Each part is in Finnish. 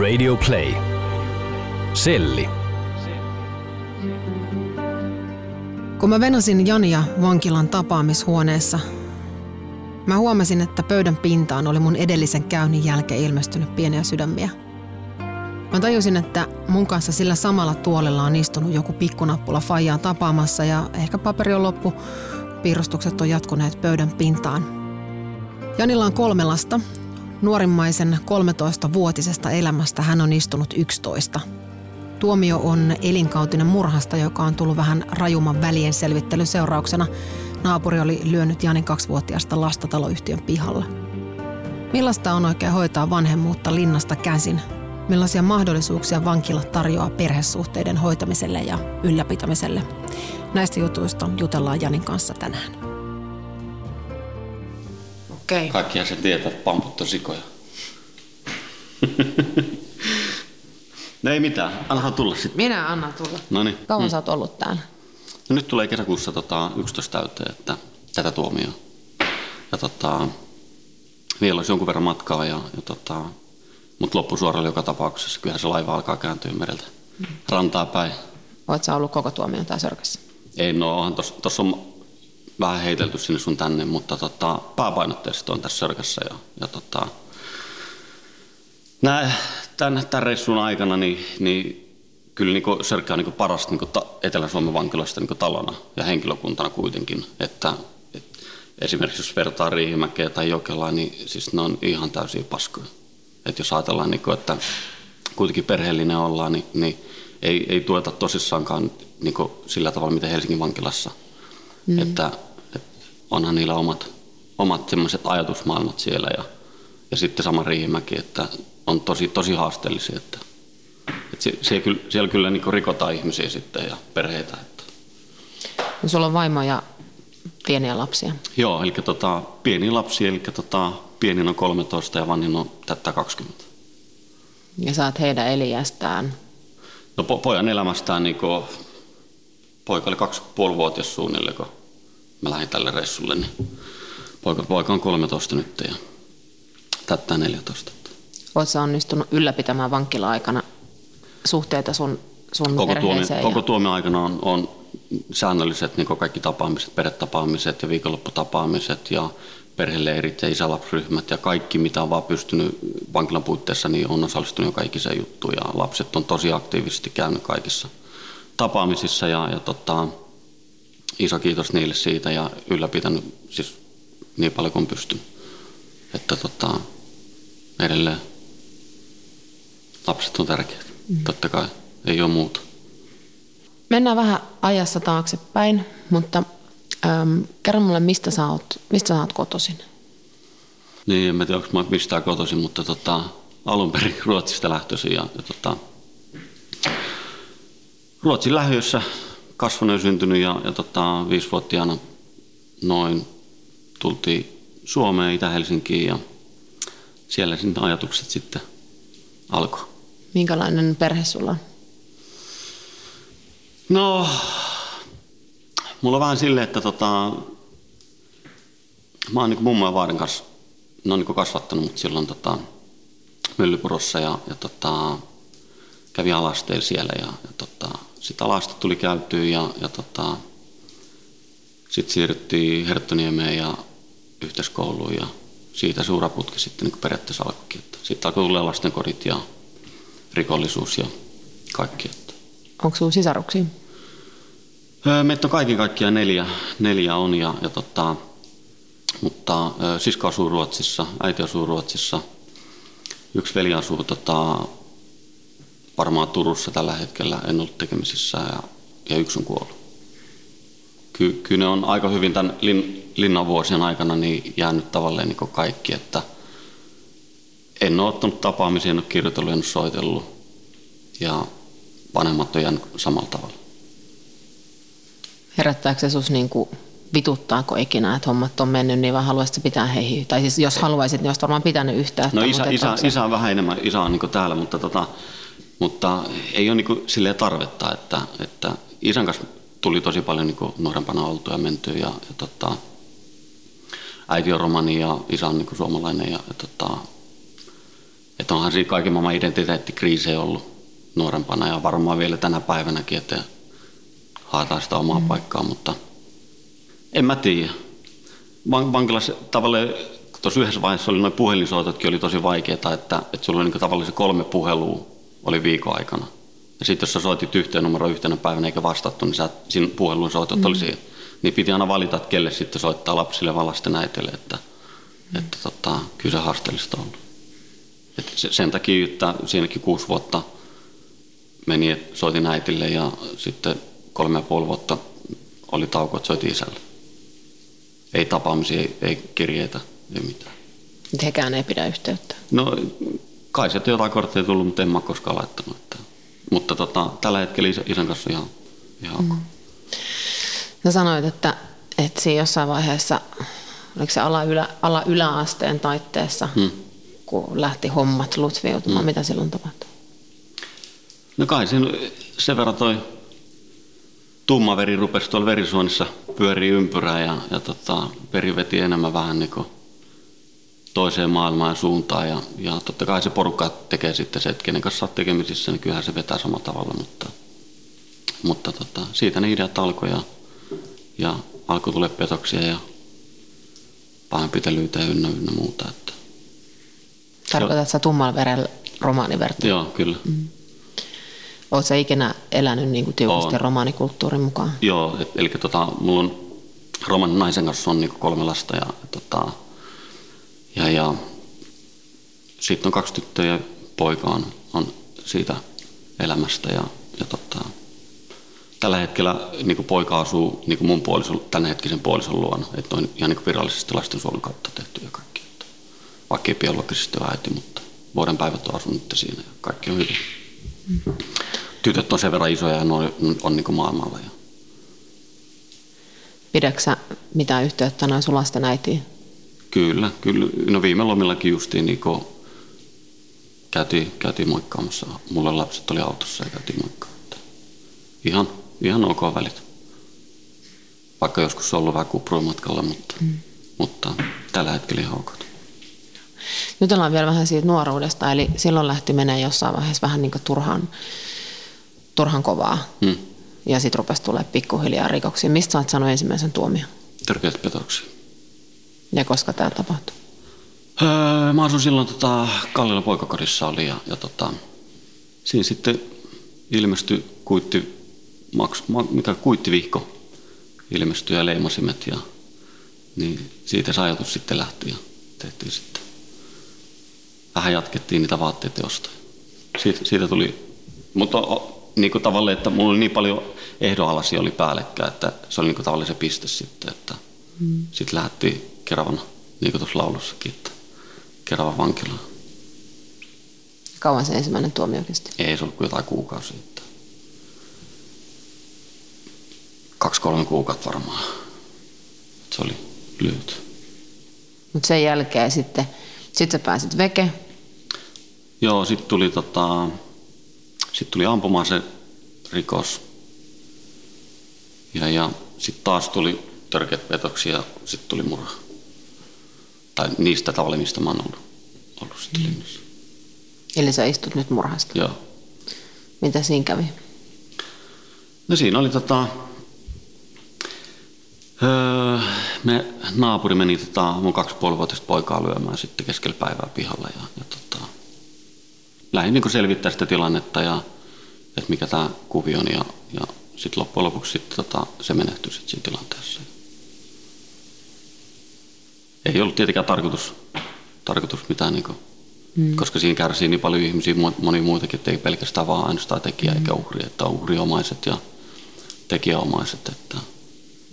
Radio Play. Selli. Kun mä venasin Jania vankilan tapaamishuoneessa, mä huomasin, että pöydän pintaan oli mun edellisen käynnin jälkeen ilmestynyt pieniä sydämiä. Mä tajusin, että mun kanssa sillä samalla tuolella on istunut joku pikkunappula faijaa tapaamassa ja ehkä paperi on loppu, piirustukset on jatkuneet pöydän pintaan. Janilla on kolme lasta. Nuorimmaisen 13-vuotisesta elämästä hän on istunut 11. Tuomio on elinkautinen murhasta, joka on tullut vähän rajumman välien selvittelyn seurauksena. Naapuri oli lyönyt Janin kaksivuotiaasta lasta taloyhtiön pihalla. Millaista on oikein hoitaa vanhemmuutta linnasta käsin? Millaisia mahdollisuuksia vankila tarjoaa perhesuhteiden hoitamiselle ja ylläpitämiselle? Näistä jutuista jutellaan Janin kanssa tänään. Okei. Kaikkihan se tietää, että pamput on sikoja. no ei mitään, anna tulla sitten. Minä annan tulla. No niin. Kauan sä oot ollut täällä? No nyt tulee kesäkuussa tota, 11 täyteen, että tätä tuomioon. Ja tota, vielä olisi jonkun verran matkaa, ja, ja tota, mutta loppusuoralla joka tapauksessa. Kyllähän se laiva alkaa kääntyä mereltä rantaa päin. Sä ollut koko tuomion tää sörkässä? Ei, no onhan tuossa on vähän heitelty sinne sun tänne, mutta tota, pääpainotteisesti on tässä sörkässä. Ja, ja tota, nää, tämän, tämän reissun aikana niin, niin kyllä niin Sörkkä on niin parasta niin ta, Etelä-Suomen vankiloista niin talona ja henkilökuntana kuitenkin. Että, et, esimerkiksi jos vertaa Riihimäkeä tai Jokelaa, niin siis ne on ihan täysiä paskoja. Et jos ajatellaan, niin kuin, että kuitenkin perheellinen ollaan, niin, niin ei, ei tueta tosissaankaan niin kuin sillä tavalla, miten Helsingin vankilassa. Mm. Että onhan niillä omat, omat semmoiset ajatusmaailmat siellä ja, ja sitten sama Riihimäki, että on tosi, tosi haasteellisia. Että, että se, se kyllä, siellä kyllä niin rikotaan ihmisiä sitten ja perheitä. Että. No, sulla on vaimo ja pieniä lapsia. Joo, eli tota, pieni lapsi, eli tota, pienin on 13 ja vanhin on tätä 20. Ja saat heidän eliästään. No po- pojan elämästään, niin kun, poika oli 2,5-vuotias suunnilleen, kun mä lähdin tälle reissulle, niin poika, poika on 13 nyt ja tätä 14. Oot sä onnistunut ylläpitämään vankila-aikana suhteita sun, sun Koko, tuomio, perheeseen? koko ja... tuomio aikana on, on säännölliset niin kaikki tapaamiset, perhetapaamiset ja viikonlopputapaamiset ja perheleirit ja isälapsryhmät ja kaikki, mitä on vaan pystynyt vankilan puitteissa, niin on osallistunut jo kaikiseen juttuun. Ja lapset on tosi aktiivisesti käynyt kaikissa tapaamisissa ja, ja tota, iso kiitos niille siitä ja ylläpitänyt siis niin paljon kuin pystyn. Että tota, edelleen lapset on tärkeät, mm. totta kai, ei ole muuta. Mennään vähän ajassa taaksepäin, mutta äm, kerro mulle, mistä sä oot, mistä sä oot kotoisin? Niin, en tiedä, onko mä mistään kotoisin, mutta tota, alun perin Ruotsista lähtöisin. Ja, ja tota, Ruotsin lähiössä kasvanut ja syntynyt ja, ja tota, viisivuotiaana noin tultiin Suomeen, Itä-Helsinkiin ja siellä sinne ajatukset sitten alkoi. Minkälainen perhe sulla on? No, mulla on vähän silleen, että tota, mä oon niin mummo ja vaarin kanssa, ne on niin kasvattanut mut silloin tota, Myllypurossa ja, ja tota, kävi alasteilla siellä ja, ja tota, sitten alasta tuli käytyä ja, ja tota, sitten siirryttiin Herttoniemeen ja yhteiskouluun ja siitä suuraputki sitten niin periaatteessa alkoikin. Sitten alkoi tulla lastenkodit ja rikollisuus ja kaikki. Että. Onko sinulla sisaruksia? Öö, meitä on kaiken kaikkiaan neljä, neljä on, ja, ja tota, mutta ö, sisko asuu Ruotsissa, äiti asuu Ruotsissa, yksi veli asuu tota, varmaan Turussa tällä hetkellä, en ollut tekemisissä, ja, ja yksi on kuollut. Ky, kyllä ne on aika hyvin tämän lin, linnan vuosien aikana niin jäänyt tavallaan niin kaikki, että en ole ottanut tapaamisia, en ole kirjoitellut, en ole soitellut. Ja vanhemmat on jäänyt samalla tavalla. Herättääkö se sus niinku, vituttaako ikinä, että hommat on mennyt, niin vaan haluaisitko pitää heihin? Tai siis jos haluaisit, niin olisit varmaan pitänyt yhtään. No isä, isä, se- isä on vähän enemmän, isä on niin täällä, mutta, tota, mutta ei ole niin silleen tarvetta, että, että isän kanssa tuli tosi paljon niin nuorempana oltu ja menty ja, ja tota, äiti on romani ja isä on niin suomalainen ja, ja tota, että onhan siinä kaiken maailman identiteettikriisejä ollut nuorempana ja varmaan vielä tänä päivänäkin, että haetaan sitä omaa mm. paikkaa, mutta en mä tiedä. Van- Vankilassa tavallaan tuossa yhdessä vaiheessa oli noin puhelinsoitotkin oli tosi vaikeaa, että, että sulla oli niin tavallaan se kolme puhelua oli viikon aikana. Ja sitten jos sä soitit yhteen numero yhtenä päivänä eikä vastattu, niin sä, siinä puhelun soitot mm. oli siinä. Niin piti aina valita, että kelle sitten soittaa lapsille vaan lasten äitille, että, mm. että tota, kyllä se haasteellista on. Et se, sen takia, että siinäkin kuusi vuotta meni, että soitin äitille ja sitten kolme ja puoli vuotta oli tauko, että soitin isälle. Ei tapaamisia, ei, ei kirjeitä, ei mitään. Hekään ei pidä yhteyttä. No kai sieltä jotain kortteja tullut, mutta en mä koskaan laittanut. Että. Mutta tota, tällä hetkellä isän, isän kanssa ihan, ihan mm. Sä sanoit, että, että siinä jossain vaiheessa, oliko se ala-ylä, ala-yläasteen taitteessa, Hmm. kun lähti hommat lutviutumaan, mitä silloin tapahtui? No kai siinä sen verran toi tumma veri rupesi tuolla verisuonissa pyörii ympyrää ja, ja tota, veri veti enemmän vähän niin kuin toiseen maailmaan ja suuntaan. Ja, ja totta kai se porukka tekee sitten se, että kenen kanssa olet tekemisissä, niin kyllähän se vetää samalla tavalla. Mutta, mutta tota, siitä ne ideat alkoi ja, ja alkoi tulla petoksia ja pahoinpitelyytä ja ynnä, ynnä muuta. Että, Tarkoitatko sä tummalla verellä romaaniverta? joo, kyllä. Mm. Oletko sä ikinä elänyt niin kuin tiukasti Oon. romaanikulttuurin mukaan? Joo, et, eli tota, mulla on Roman naisen kanssa on niinku kolme lasta ja, tota, ja, ja sitten on kaksi tyttöä ja poika on, on siitä elämästä ja, ja tota, tällä hetkellä niinku poika asuu niinku mun puolison, tämänhetkisen puolison luona, että on ihan niinku virallisesti lastensuojelun kautta tehty ja kaikki. Vaikka ei biologisesti ole äiti, mutta vuoden päivät on asunut siinä ja kaikki on hyvin. Tytöt on sen verran isoja ja ne on, on niinku maailmalla. Ja, Pidätkö sä mitään yhteyttä noin sun lasten äitiin? Kyllä, kyllä. No viime lomillakin justiin niin käytiin, käytiin moikkaamassa. Mulle lapset oli autossa ja käytiin moikkaamassa. Ihan, ihan ok välit. Vaikka joskus on ollut vähän kupruimatkalla, mutta, mm. mutta tällä hetkellä ihan ok. Jutellaan vielä vähän siitä nuoruudesta, eli silloin lähti menee jossain vaiheessa vähän niin turhan, turhan kovaa. Hmm. Ja sitten rupesi tulee pikkuhiljaa rikoksia. Mistä sä oot saanut ensimmäisen tuomion? Törkeät petoksia. Ja koska tämä tapahtui? Öö, mä asun silloin tota, Kallilla poikakodissa oli ja, ja tota, siinä sitten ilmestyi kuitti, maks, ma, mikä kuittivihko ilmestyi ja leimasimet ja niin siitä se ajatus sitten lähti ja tehtiin sitten. Vähän jatkettiin niitä vaatteiden ostoja. Siitä, siitä tuli, mutta o, niin kuin tavallaan, että mulla oli niin paljon ehdonalaisia oli päällekkäin, että se oli niin kuin tavallaan se piste sitten, että mm. sitten lähdettiin Keravan, niin kuin tuossa laulussakin, että Keravan vankilaan. Kauan se ensimmäinen tuomio kesti? Ei se ollut kuin jotain kuukausia. Kaksi-kolme kuukautta varmaan. Se oli lyhyt. Mutta sen jälkeen sitten, sit sä pääsit veke. Joo, sitten tuli, tota, sit tuli ampumaan se rikos. Ja, ja sitten taas tuli törkeät petoksia ja sitten tuli murha. Tai niistä tavalla, mistä mä oon ollut, ollut sitten linjassa. Eli sä istut nyt murhasta. Joo. Mitä siinä kävi? No siinä oli tota, öö, me, naapuri meni tota, mun kaksipuolivuotista poikaa lyömään sitten keskellä päivää pihalla ja, ja tota, lähdin niin selvittää sitä tilannetta ja että mikä tämä kuvio on ja, ja sitten loppujen lopuksi sit, tota, se menehtyi sit siinä tilanteessa. Ei ollut tietenkään tarkoitus, tarkoitus mitään, niin kuin, mm. koska siinä kärsii niin paljon ihmisiä, moni muitakin, että ei pelkästään vaan ainoastaan tekijä mm. eikä uhri, että on uhriomaiset ja tekijäomaiset, että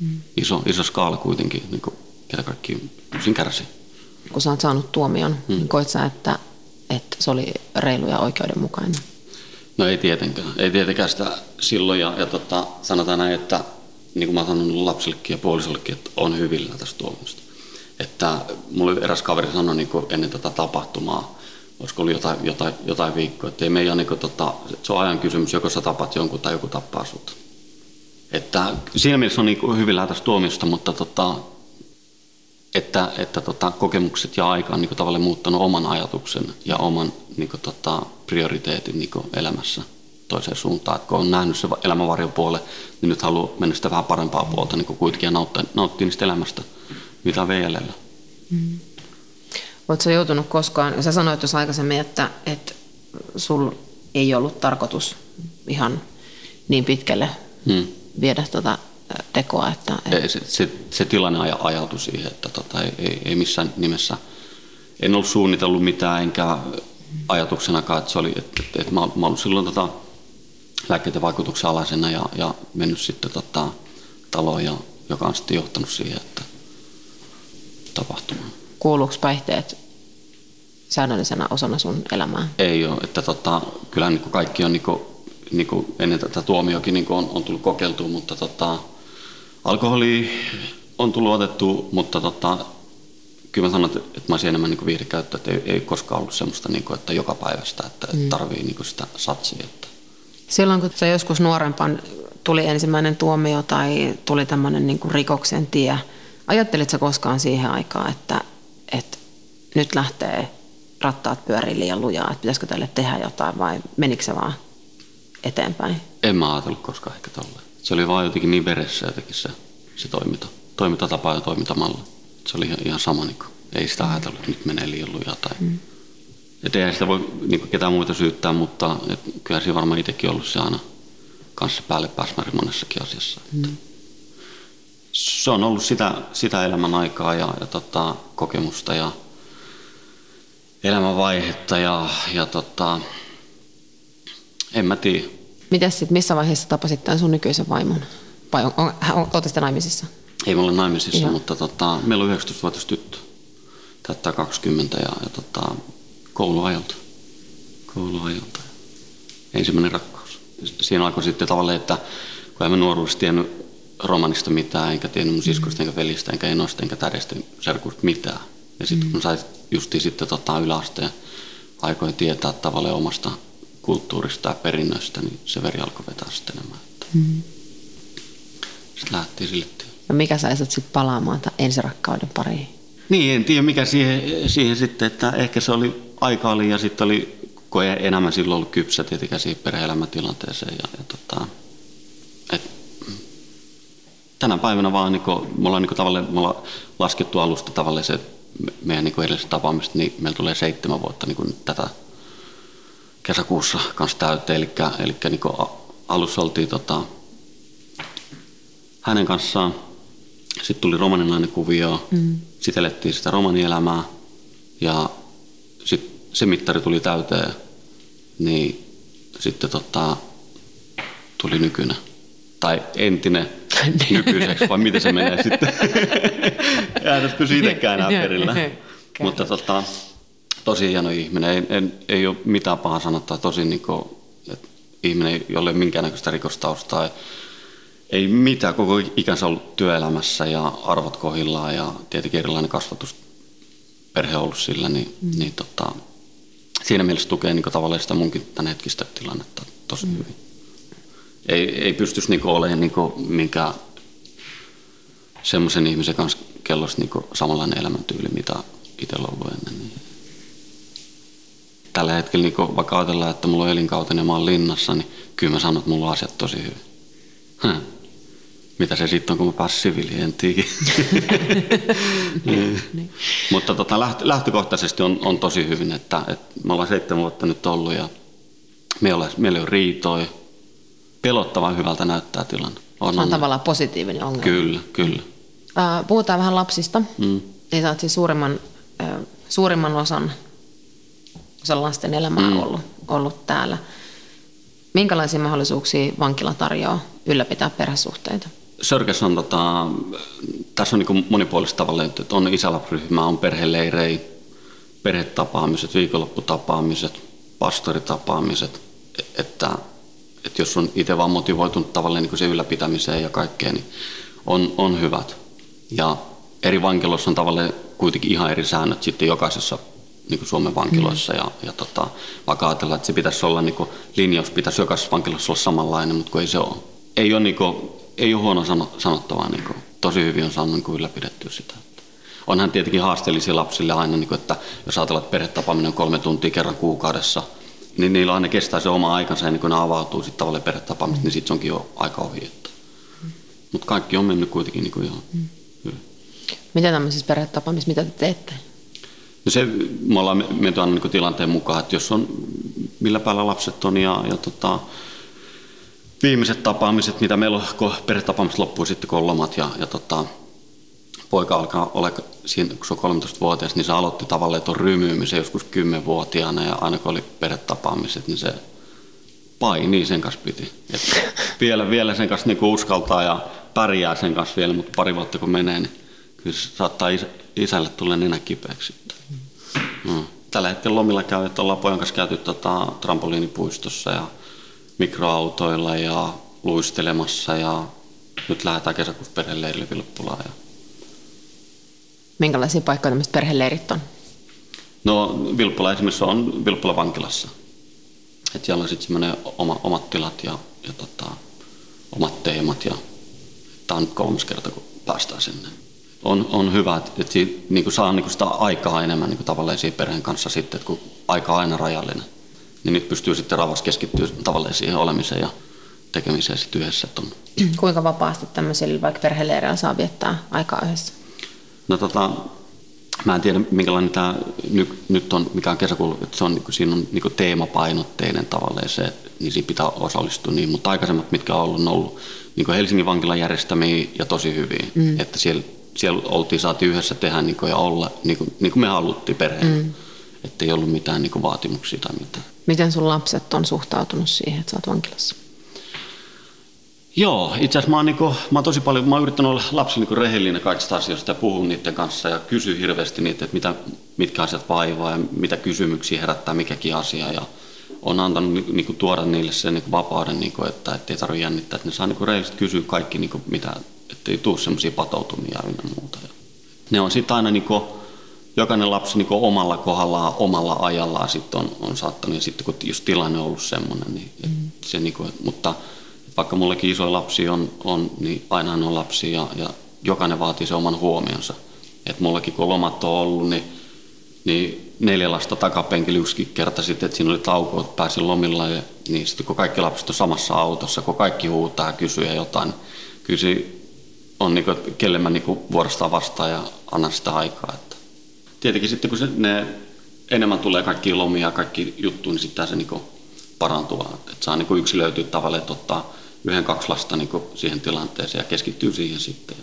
mm. iso, iso skaala kuitenkin, niin kuin, ketä kaikki siinä kärsii. Kun sä oot saanut tuomion, mm. niin koit sä, että että se oli reilu ja oikeudenmukainen? No ei tietenkään. Ei tietenkään sitä silloin. Ja, ja tota, sanotaan näin, että niin kuin mä sanon lapsillekin ja puolisollekin, että on hyvillä tästä tuomiosta. Että mulle eräs kaveri sanoi niin kuin ennen tätä tapahtumaa, olisiko ollut jotain, jotain, jotain viikkoa, että ei meidän, niin kuin, tota, että se on ajan kysymys, joko sä tapat jonkun tai joku tappaa sut. Että siinä mielessä on niin kuin hyvillä tästä tuomiosta, mutta tota, että, että tota, kokemukset ja aika on niin kuin, tavallaan muuttanut oman ajatuksen ja oman niin kuin, tota, prioriteetin niin kuin, elämässä toiseen suuntaan. Et kun on nähnyt se elämän varjopuole, niin nyt haluaa mennä sitä vähän parempaa puolta niin kuin kuitenkin ja nauttia, nauttia niistä elämästä, mitä vielä. Mm. Oletko joutunut koskaan, sä sanoit tuossa aikaisemmin, että, että sul ei ollut tarkoitus ihan niin pitkälle hmm. viedä tuota tekoa. Että, ei, se, se, se tilanne aja, ajautui siihen, että tota, ei, ei, ei missään nimessä, en ollut suunnitellut mitään enkä ajatuksenakaan, että se oli, että, että, että mä, mä ollut silloin tota, lääkkeiden vaikutuksen alaisena ja, ja mennyt sitten tota, taloon, ja, joka on sitten johtanut siihen, että tapahtumaan. Kuuluuko päihteet säännöllisenä osana sun elämää? Ei ole, että tota, kyllähän niin kaikki on niin kuin, niin kuin ennen tätä tuomiokin niin on, on tullut kokeiltua, mutta tota, alkoholi on tullut otettu, mutta tota, kyllä mä sanon, että mä olisin enemmän niin viihdekäyttö, että ei, ei koskaan ollut semmoista, niin kuin, että joka päivästä, että mm. tarvii niin sitä satsia. Että. Silloin kun se joskus nuorempan tuli ensimmäinen tuomio tai tuli tämmöinen niin rikoksen tie, ajattelitko koskaan siihen aikaan, että, että nyt lähtee rattaat pyörii liian lujaa, että pitäisikö tälle tehdä jotain vai menikö se vaan eteenpäin? En mä ajatellut koskaan ehkä tolleen. Se oli vaan jotenkin niin veressä jotenkin se, se toiminta, toimintatapa ja toimintamalli. Se oli ihan, ihan sama, niin kuin, ei sitä ajatellut, että nyt menee liian lujaa. Tai... Mm. Et eihän sitä voi niin kuin, ketään muita syyttää, mutta et, kyllä siinä varmaan itsekin ollut se aina kanssa päälle pääsmäri monessakin asiassa. Mm. Se on ollut sitä, sitä elämän aikaa ja, ja tota, kokemusta ja elämänvaihetta ja, ja tota, en mä tiedä. Mitäs sit, missä vaiheessa tapasit tämän sun nykyisen vaimon? Vai on, on, on, on naimisissa? Ei me olla naimisissa, Joo. mutta tota, meillä on 19-vuotias tyttö. Täyttää 20 ja, ja tota, kouluajalta. kouluajalta. Ensimmäinen rakkaus. Siinä alkoi sitten tavallaan, että kun en mä nuoruudessa tiennyt romanista mitään, enkä tiennyt mun siskosta, enkä velistä, enkä enosta, enkä tädestä, serkusta mitään. Ja sitten mm. kun sai justiin sitten tota yläasteen aikoin tietää tavallaan omasta kulttuurista ja perinnöstä, niin se veri alkoi vetää sitten enemmän. Mm. Sitten lähtiin sille tielle. No mikä sai sut sitten palaamaan ensirakkauden pariin? Niin, en tiedä mikä siihen, siihen sitten, että ehkä se oli aika oli ja sitten oli, kun ei enemmän silloin ollut kypsä tietenkään siihen perhe-elämätilanteeseen. Ja, ja tota, et, tänä päivänä vaan niin kuin, me ollaan niin kuin, tavallaan, me ollaan laskettu alusta tavallaan se, meidän niin edellisestä tapaamista, niin meillä tulee seitsemän vuotta niin kuin, tätä kesäkuussa kanssa täyteen. Eli, eli niin kuin, alussa oltiin tota, hänen kanssaan. Sitten tuli romaninainen kuvio, mm. sitten elettiin sitä romanielämää ja sitten se mittari tuli täyteen, niin sitten tota, tuli nykyinen. Tai entinen nykyiseksi, vai miten se menee sitten. Jää nyt pysy itsekään enää perillä. Mutta tota, tosi hieno ihminen. Ei, ei, ei ole mitään pahaa sanottaa. Tosi niin kuin, että ihminen, jolle minkäännäköistä rikostaustaa ei mitään, koko ikänsä ollut työelämässä ja arvot kohillaan ja tietenkin erilainen kasvatus perhe ollut sillä, niin, mm. niin tota, siinä mielessä tukee niin tavallaan sitä munkin tämän hetkistä tilannetta tosi mm. hyvin. Ei, ei pystyisi niin olemaan niin minkään semmoisen ihmisen kanssa kellossa niin samanlainen elämäntyyli, mitä itsellä on ollut ennen. Niin. Tällä hetkellä, niin vaikka ajatellaan, että mulla on elinkautinen ja mä oon linnassa, niin kyllä mä sanon, että mulla on asiat tosi hyvin. Hm. Mitä se sitten on, kun mä pääsin siviiliin, en tiedä. niin. niin. Mutta tota, lähtökohtaisesti on, on tosi hyvin, että, että me ollaan seitsemän vuotta nyt ollut ja meillä, meillä ei ole riitoja. Pelottavan hyvältä näyttää tilanne. On, on, on tavallaan positiivinen ongelma. Kyllä, kyllä. puhutaan vähän lapsista. Mm. Niin sä oot siis suurimman, suurimman osan, osan lasten elämää mm. ollut, ollut täällä. Minkälaisia mahdollisuuksia vankila tarjoaa ylläpitää perhesuhteita? Sörkäs on, tota, tässä on niin monipuolista tavalla, että on isälapryhmä, on perheleirejä perhetapaamiset, viikonlopputapaamiset, pastoritapaamiset, että, että jos on itse vaan motivoitunut tavallaan niin se ylläpitämiseen ja kaikkeen, niin on, on hyvät. Ja eri vankiloissa on tavallaan kuitenkin ihan eri säännöt sitten jokaisessa niin kuin Suomen vankiloissa. Mm. Ja, ja tota, vaikka ajatellaan, että se pitäisi olla, niin kuin, linjaus pitäisi jokaisessa vankilassa olla samanlainen, mutta kun ei se ole. Ei ole, niin kuin, ei ole huono sano, sanottavaa, niin kuin, tosi hyvin on saanut niin kuin ylläpidettyä sitä. Onhan tietenkin haasteellisia lapsille aina, niin kuin, että jos ajatellaan, että perhetapaaminen on kolme tuntia kerran kuukaudessa, niin niillä aina kestää se oma aikansa ennen kuin ne avautuu sitten tavallaan perhetapaamista, niin sitten se onkin jo aika ohi. Että. Mutta kaikki on mennyt kuitenkin niin kuin ihan mm. hyvin. Mitä tämmöisissä perhetapaamissa, mitä te teette? No se, me ollaan menty aina niin tilanteen mukaan, että jos on, millä päällä lapset on ja, ja tota, viimeiset tapaamiset, mitä meillä on, kun perhetapaamiset loppuu sitten, kun on lomat ja, ja tota, poika alkaa olla siinä, kun se on 13-vuotias, niin se aloitti tavallaan tuon rymyymisen joskus 10-vuotiaana ja aina kun oli perhetapaamiset, niin se painii sen kanssa piti. Et vielä, vielä sen kanssa niin uskaltaa ja pärjää sen kanssa vielä, mutta pari vuotta kun menee, niin kyllä se saattaa isä, isälle tulla nenä kipeäksi. Mm. Tällä hetkellä lomilla käy, että ollaan pojan kanssa käyty tota, trampoliinipuistossa ja mikroautoilla ja luistelemassa ja nyt lähdetään kesäkuussa perheleirille Vilppulaan. Ja... Minkälaisia paikkoja tämmöiset perheleirit on? No Vilppula esimerkiksi on Vilppula vankilassa. Et siellä on sitten semmoinen oma, omat tilat ja, ja tota, omat teemat ja tämä on kolmas kerta, kun päästään sinne on, on hyvä, että, että siitä, niin saa niin kuin sitä aikaa enemmän niin kuin tavallaan perheen kanssa sitten, että kun aika on aina rajallinen, niin nyt pystyy sitten rauhassa keskittyä tavallaan siihen olemiseen ja tekemiseen sitten yhdessä. On. Kuinka vapaasti tämmöisillä vaikka perheleireillä saa viettää aikaa yhdessä? No tota, mä en tiedä minkälainen tämä nyt, nyt on, mikä on kesäkuulu, että se on, niin siinä on niin teemapainotteinen tavallaan se, niin siinä pitää osallistua niin, mutta aikaisemmat, mitkä on ollut, on ollut niin kuin Helsingin vankilan järjestämiä ja tosi hyviä, mm. että siellä siellä oltiin, saatiin yhdessä tehdä niin ja olla niin kuin, niin kuin me haluttiin perheen. Mm. Että ei ollut mitään niin vaatimuksia tai mitään. Miten sun lapset on suhtautunut siihen, että sä oot vankilassa? Joo, itse asiassa mä oon, niin kuin, mä oon tosi paljon, mä oon yrittänyt olla lapsille niin rehellinen kaikista asioista ja puhua niiden kanssa ja kysyä hirveästi niitä, että mitä, mitkä asiat vaivaa ja mitä kysymyksiä herättää mikäkin asia. Ja on antanut niin kuin, tuoda niille sen niin kuin, vapauden, niin kuin, että ei tarvitse jännittää, että ne saa niin kuin, rehellisesti kysyä kaikki, niin kuin, mitä, ettei tule semmoisia patoutumia ja muuta. Ne on sitten aina niinku, jokainen lapsi niinku omalla kohdallaan, omalla ajallaan sit on, on saattanut, ja sitten kun jos tilanne on ollut semmoinen, niin mm. se niinku, mutta vaikka mullekin iso lapsi on, on niin aina on lapsi ja, ja jokainen vaatii sen oman huomionsa. Et mullakin kun lomat on ollut, niin, niin neljä lasta takapenkillä yksikin kerta sitten, että siinä oli tauko, että pääsin lomilla. Ja, niin sitten kun kaikki lapset on samassa autossa, kun kaikki huutaa ja kysyy jotain, niin kyllä se on niin kuin, että kelle mä niin vuorostaan vastaan ja annan sitä aikaa. Että. Tietenkin sitten kun se, ne enemmän tulee kaikki lomia ja kaikki juttuja, niin sitten se niin kuin parantuu. Että saa niin yksilöityä tavalla, että ottaa yhden, kaksi lasta niin kuin siihen tilanteeseen ja keskittyy siihen sitten.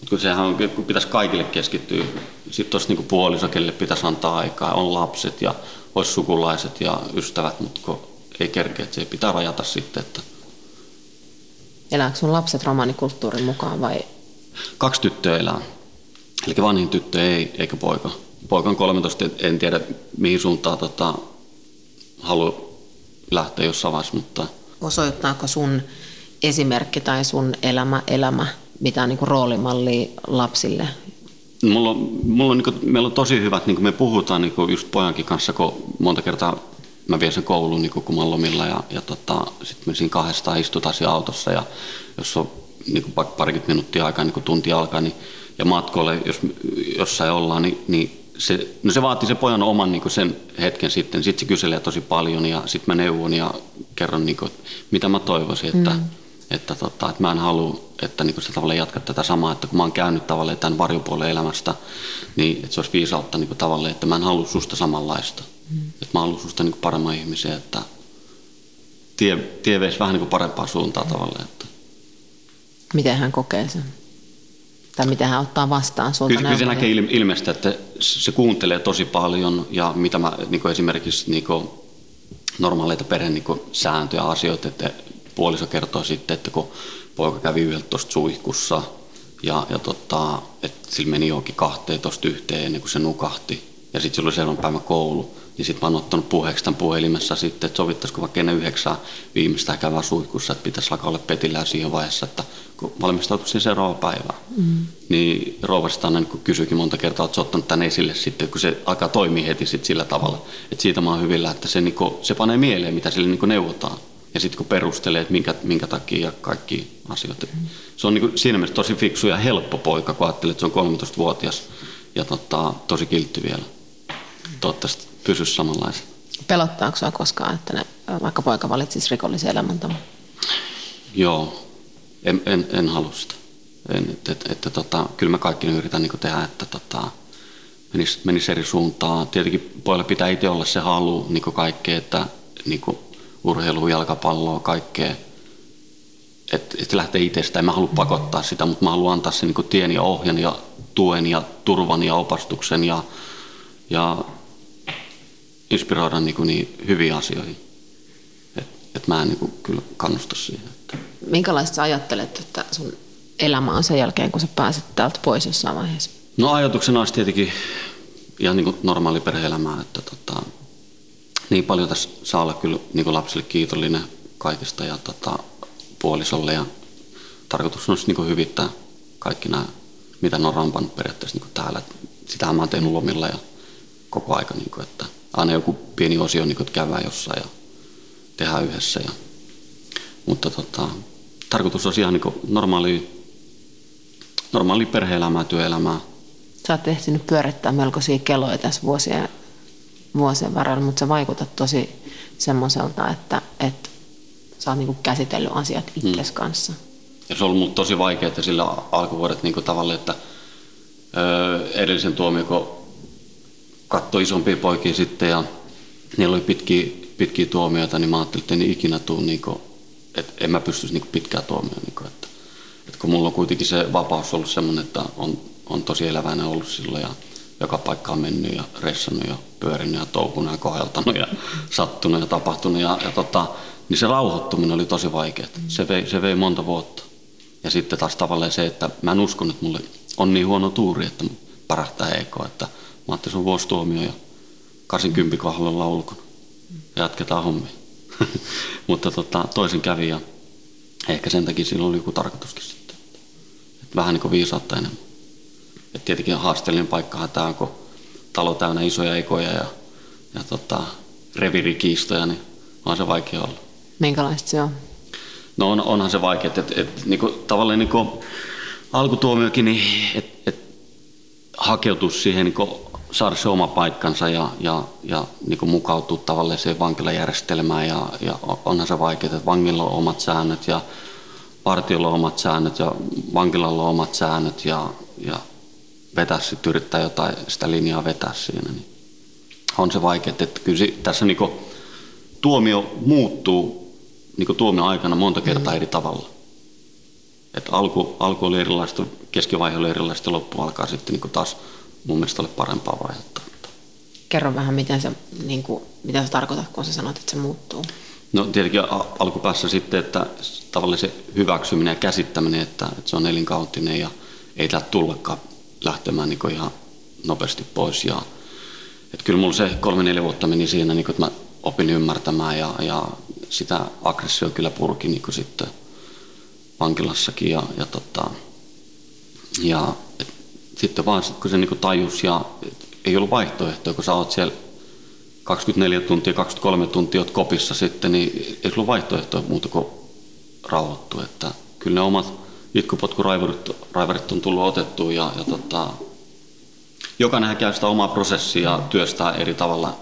Mutta kun sehän on, kun pitäisi kaikille keskittyä, sitten tuossa niin puoliso, kelle pitäisi antaa aikaa, on lapset ja olisi sukulaiset ja ystävät, mutta kun ei kerkeä, että se pitää rajata sitten, että Elääkö sun lapset romanikulttuurin mukaan vai? Kaksi tyttöä elää. Eli vanhin tyttö ei, eikä poika. Poika on 13, en tiedä mihin suuntaan tota, haluaa lähteä jossain vaiheessa, mutta... Osoittaako sun esimerkki tai sun elämä, elämä mitään niin roolimallia lapsille? Mulla on, mulla on, niin kuin, meillä on tosi hyvät, niin kuin me puhutaan niin kuin just pojankin kanssa, kun monta kertaa mä vien sen kouluun niin kun mä lomilla ja, ja tota, sitten me siinä kahdestaan istutaan siinä autossa ja jos on niin kuin parikymmentä minuuttia aikaa, niin kun tunti alkaa, niin, ja matkoille, jos jossain ollaan, niin, niin se, no se vaatii se pojan oman niin sen hetken sitten. Sitten se kyselee tosi paljon ja sitten mä neuvon ja kerron, niin kuin, mitä mä toivoisin, että, mm. että, tota, että mä en halua, että niin se tavallaan jatkaa tätä samaa, että kun mä oon käynyt tavallaan tämän varjopuolen elämästä, niin että se olisi viisautta niin tavallaan, että mä en halua susta samanlaista. Mm. Että mä haluan susta niin paremman ihmisen, että tie, tie veisi vähän niin parempaan suuntaan mm. tavallaan. Että. Miten hän kokee sen? Tai miten hän ottaa vastaan sulta Kyllä, kyllä se näkee ilmeistä, että se kuuntelee tosi paljon ja mitä mä niin esimerkiksi niin normaaleita perheen niin sääntöjä asioita, että puoliso kertoo sitten, että kun poika kävi yhdeltä tuosta suihkussa ja, ja tota, että sillä meni johonkin kahteen tuosta yhteen ennen kuin se nukahti, ja sitten sulla oli seuraavan päivän koulu, niin sitten mä oon ottanut puheeksi tämän puhelimessa sitten, että sovittaisiko vaikka ennen yhdeksää viimeistään käydä suihkussa, että pitäisi alkaa olla petillään siihen vaiheessa, että kun valmistautuu siihen seuraavaan päivään. Mm. Niin Rouvasta aina niin kysyikin monta kertaa, että sä ottanut tämän esille sitten, kun se alkaa toimia heti sit sillä tavalla. Että siitä mä oon hyvillä, että se, niin kuin, se panee mieleen, mitä sille niin neuvotaan. Ja sitten kun perustelee, että minkä, minkä takia ja kaikki asioita. Mm. Se on niin kuin, siinä mielessä tosi fiksu ja helppo poika, kun ajattelee, että se on 13-vuotias ja tota, tosi kiltty vielä. Toivottavasti pysyisi samanlaisen. Pelottaako sinua koskaan, että ne, vaikka poika valitsisi rikollisen elämäntavan? Joo, en, en, en halua sitä. En, että, että, että, tota, kyllä mä kaikki yritän niin tehdä, että tota, menisi, menis eri suuntaan. Tietenkin pojalla pitää itse olla se halu niin kaikkea, että niin urheilu, jalkapalloa, kaikkea. Että et lähtee itsestä. En mä halua pakottaa sitä, mutta mä haluan antaa sen niin tien ja ohjan ja tuen ja turvan ja opastuksen ja, ja inspiroida niin, niin hyviin asioihin. Et, et mä en niin kyllä kannusta siihen. Minkälaista sä ajattelet, että sun elämä on sen jälkeen, kun sä pääset täältä pois jossain vaiheessa? No ajatuksena olisi tietenkin ihan niin kuin normaali perhe-elämää, että tota, niin paljon tässä saa olla kyllä niin kuin lapsille kiitollinen kaikesta ja tota, puolisolle ja tarkoitus olisi niin kuin hyvittää kaikki nämä, mitä ne on rampannut periaatteessa niin kuin täällä. Sitähän mä oon tehnyt lomilla ja koko aika, niin kuin, että aina joku pieni osio, niin kuin, että käydään jossain ja tehdään yhdessä. Ja, mutta tota, tarkoitus olisi ihan niin normaali, normaali perhe-elämää, työelämää. Sä oot ehtinyt pyörittää melkoisia keloja tässä vuosien, vuosien varrella, mutta sä vaikutat tosi semmoiselta, että, että sä oot niin käsitellyt asiat itses hmm. kanssa. Ja se on ollut tosi vaikeaa sillä alkuvuodet niin tavalle, että öö, edellisen tuomio, kun katsoi isompia poikia sitten ja niillä oli pitkiä, pitkiä tuomioita, niin mä ajattelin, että en ikinä tule, niin että en mä pystyisi niin pitkää tuomioon. Niin kuin, että, että kun mulla on kuitenkin se vapaus ollut sellainen, että on, on tosi eläväinen ollut silloin ja joka paikka on mennyt ja ressannut ja pyörinyt ja touhunut ja koheltanut ja sattunut ja tapahtunut. Ja, ja tota, niin se rauhoittuminen oli tosi vaikeaa. Se vei, se vei monta vuotta. Ja sitten taas tavallaan se, että mä en uskon, että mulle on niin huono tuuri, että parahtaa heikkoa, että – Mä ajattelin, sun vuosituomio ja 80 kohdalla ulkona. Ja jatketaan hommia. Mutta tota, toisin kävi ja ehkä sen takia sillä oli joku tarkoituskin sitten. Et vähän niin kuin viisautta enemmän. Et tietenkin haasteellinen paikkahan tämä on, kun talo täynnä isoja ekoja ja, ja tota, revirikiistoja, niin on se vaikea olla. Minkälaista se on? No on, onhan se vaikea, että et, et, niinku, tavallaan niinku, alkutuomiokin, niin että et, hakeutua siihen niinku, saada se oma paikkansa ja, ja, ja niin kuin mukautua tavallaan siihen vankilajärjestelmään ja, ja onhan se vaikeaa, että vangilla on omat säännöt ja partiolla on omat säännöt ja vankilalla on omat säännöt ja, ja vetää sitten yrittää jotain sitä linjaa vetää siinä. Niin on se vaikeaa, että kyllä tässä niin kuin, tuomio muuttuu niin kuin tuomio aikana monta kertaa mm. eri tavalla. Et alku, alku oli erilaista, keskivaihe oli erilaista ja loppu alkaa sitten niin kuin taas mun mielestä ole parempaa vaihetta. Kerro vähän, miten se, niin kuin, mitä sä tarkoitat, kun sä sanot, että se muuttuu? No tietenkin alkupäässä sitten, että tavallaan se hyväksyminen ja käsittäminen, että, että se on elinkautinen ja ei täältä tullakaan lähtemään niin ihan nopeasti pois. Ja, että kyllä mulla se kolme-neljä vuotta meni siinä, niin kuin, että mä opin ymmärtämään ja, ja sitä aggressio kyllä purki niin kuin sitten vankilassakin. Ja, ja, tota, ja et sitten vaan sit, kun se niin tajus ja ei ollut vaihtoehtoa, kun sä oot siellä 24 tuntia, 23 tuntia oot kopissa sitten, niin ei sulla vaihtoehtoa muuta kuin rauhoittu. Että kyllä ne omat itkupotkuraivarit on tullut otettua ja, ja tota, jokainen käy sitä omaa prosessia ja työstää eri tavalla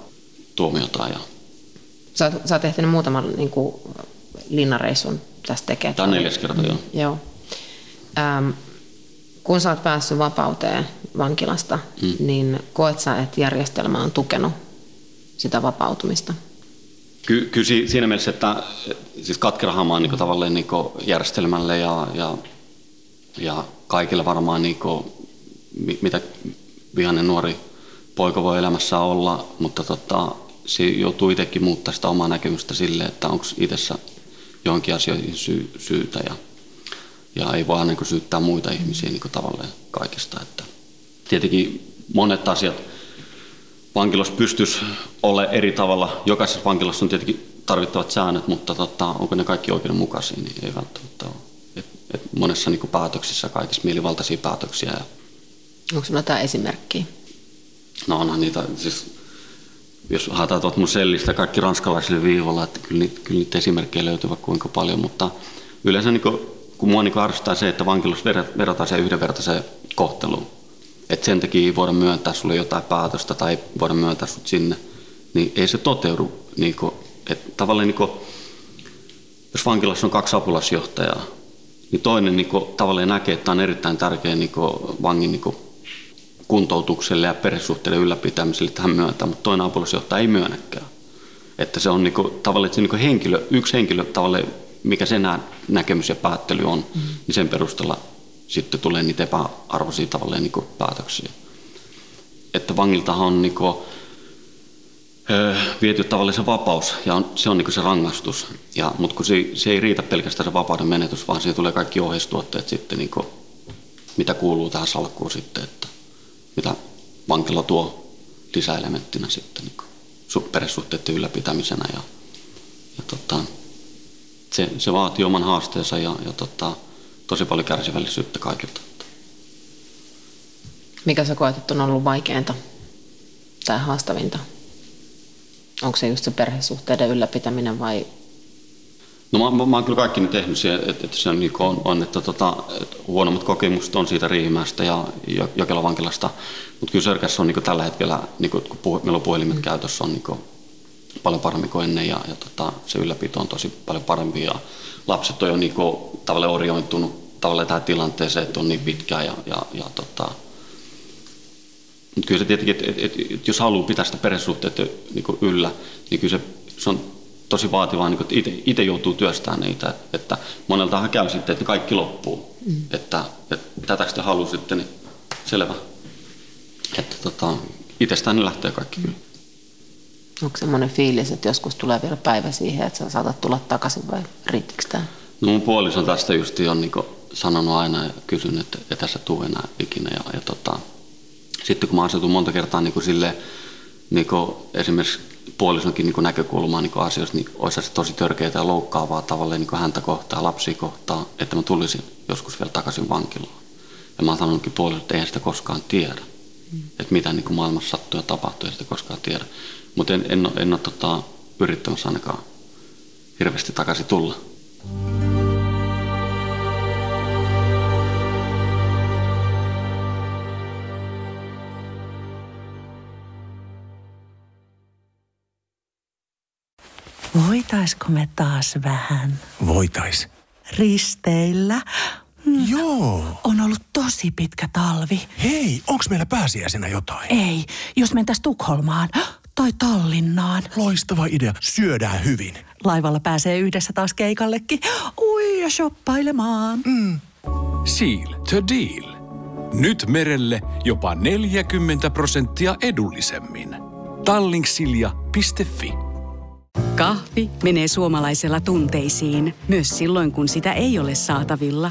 tuomiota. Ja... Sä, sä oot tehnyt muutaman niin kuin, linnareissun tästä tekemään. Tämä on neljäs kerta, joo. joo. Ähm, kun sä oot päässyt vapauteen vankilasta, mm. niin koet sä, että järjestelmä on tukenut sitä vapautumista? Ky- kyllä siinä mielessä, että siis katkerahan on niin tavallaan niin järjestelmälle ja, ja, ja kaikille varmaan niin kuin, mitä vihainen nuori poika voi elämässä olla, mutta tota, se joutuu itsekin muuttaa sitä omaa näkemystä sille, että onko itsessä johonkin asioihin sy- syytä. Ja, ja ei vaan niin syyttää muita ihmisiä niin tavallaan kaikesta. Että tietenkin monet asiat vankilossa pystyisi olla eri tavalla. Jokaisessa vankilassa on tietenkin tarvittavat säännöt, mutta tota, onko ne kaikki oikeudenmukaisia, niin ei välttämättä ole. Et, et monessa niin kuin päätöksissä kaikissa mielivaltaisia päätöksiä. Ja, Onko sinulla jotain esimerkkiä? no onhan niitä, siis jos haetaan tuolta mun sellistä kaikki ranskalaisille viivalla, että kyllä niitä, kyllä niitä esimerkkejä löytyy vaikka kuinka paljon, mutta yleensä niin kuin, kun mua niin arvostaa se, että vankilassa verrataan se yhdenvertaiseen kohteluun. Että sen takia voida myöntää sulle jotain päätöstä tai voida myöntää sut sinne, niin ei se toteudu. Niin kuin, että tavallaan niin kuin, jos vankilassa on kaksi apulaisjohtajaa, niin toinen niin kuin, tavallaan näkee, että tämä on erittäin tärkeä niin kuin, vangin niin kuin, kuntoutukselle ja perhesuhteiden ylläpitämiselle, että hän myöntää, mutta toinen apulaisjohtaja ei myönnäkään. Että se on niin kuin, tavallaan, että se niin kuin henkilö, yksi henkilö, tavallaan, mikä sen nä- näkemys ja päättely on, mm. niin sen perusteella sitten tulee niitä epäarvoisia tavallaan niin päätöksiä. Että vangiltahan on niin kuin, viety tavallaan se vapaus ja on, se on niin se rangaistus. Ja, mutta kun se, se ei riitä pelkästään se vapauden menetys, vaan siihen tulee kaikki ohjeistuotteet sitten, niin kuin, mitä kuuluu tähän salkkuun sitten, että mitä vankila tuo lisäelementtinä sitten niin kuin ylläpitämisenä. Ja, ja tota, se, se vaatii oman haasteensa ja, ja tota, tosi paljon kärsivällisyyttä kaikilta. Mikä sä koet, että on ollut vaikeinta tai haastavinta? Onko se just se perhesuhteiden ylläpitäminen vai No mä, mä, mä oon kyllä kaikki nyt tehnyt siihen, että, että se on, niin on, on että, tota, että huonommat kokemukset on siitä Riihimäestä ja Jokelan vankilasta, mutta kyllä Sörkässä on niin tällä hetkellä, niin kuin, kun puh, meillä on puhelimet mm. käytössä, on niin kuin, paljon paremmin kuin ennen ja, ja tota, se ylläpito on tosi paljon parempi ja lapset on jo niin kuin, tavallaan orioitunut tavallaan tähän tilanteeseen, että on niin pitkään ja, ja, ja tota, mutta kyllä se tietenkin, että, että, että, että jos haluaa pitää sitä perhesuhteita niin yllä, niin kyllä se, se on tosi vaativaa, niin että itse joutuu työstämään niitä. Että moneltahan käy sitten, että kaikki loppuu. Mm. Että, että tätä sitten haluaa sitten, niin selvä. Että tota, itsestään ne lähtee kaikki kyllä. Onko semmoinen fiilis, että joskus tulee vielä päivä siihen, että sä saatat tulla takaisin vai riittikö tämä? No mun puoliso tästä just on niin sanonut aina ja kysynyt, että ei tässä tule enää ikinä. Ja, ja tota, sitten kun mä asetun monta kertaa niin kuin silleen, niin kuin esimerkiksi puolisonkin niin näkökulmaa niin asioista, niin olisi se tosi törkeää ja loukkaavaa tavallaan niin häntä kohtaa, lapsia kohtaa, että mä tulisin joskus vielä takaisin vankilaan. Ja mä oon sanonutkin puolisolle, että eihän sitä koskaan tiedä. Mm. Että mitä niin maailmassa sattuu ja tapahtuu, ei sitä koskaan tiedä. Mutta en, en, en ole tota, yrittämässä ainakaan hirveästi takaisin tulla. Voitaisko me taas vähän Voitais. risteillä? Mm, Joo. On ollut tosi pitkä talvi. Hei, onks meillä pääsiäisenä jotain? Ei, jos mentäis Tukholmaan tai Tallinnaan. Loistava idea. Syödään hyvin. Laivalla pääsee yhdessä taas keikallekin. Ui ja shoppailemaan. Mm. Seal to deal. Nyt merelle jopa 40 prosenttia edullisemmin. Tallingsilja.fi Kahvi menee suomalaisella tunteisiin, myös silloin kun sitä ei ole saatavilla.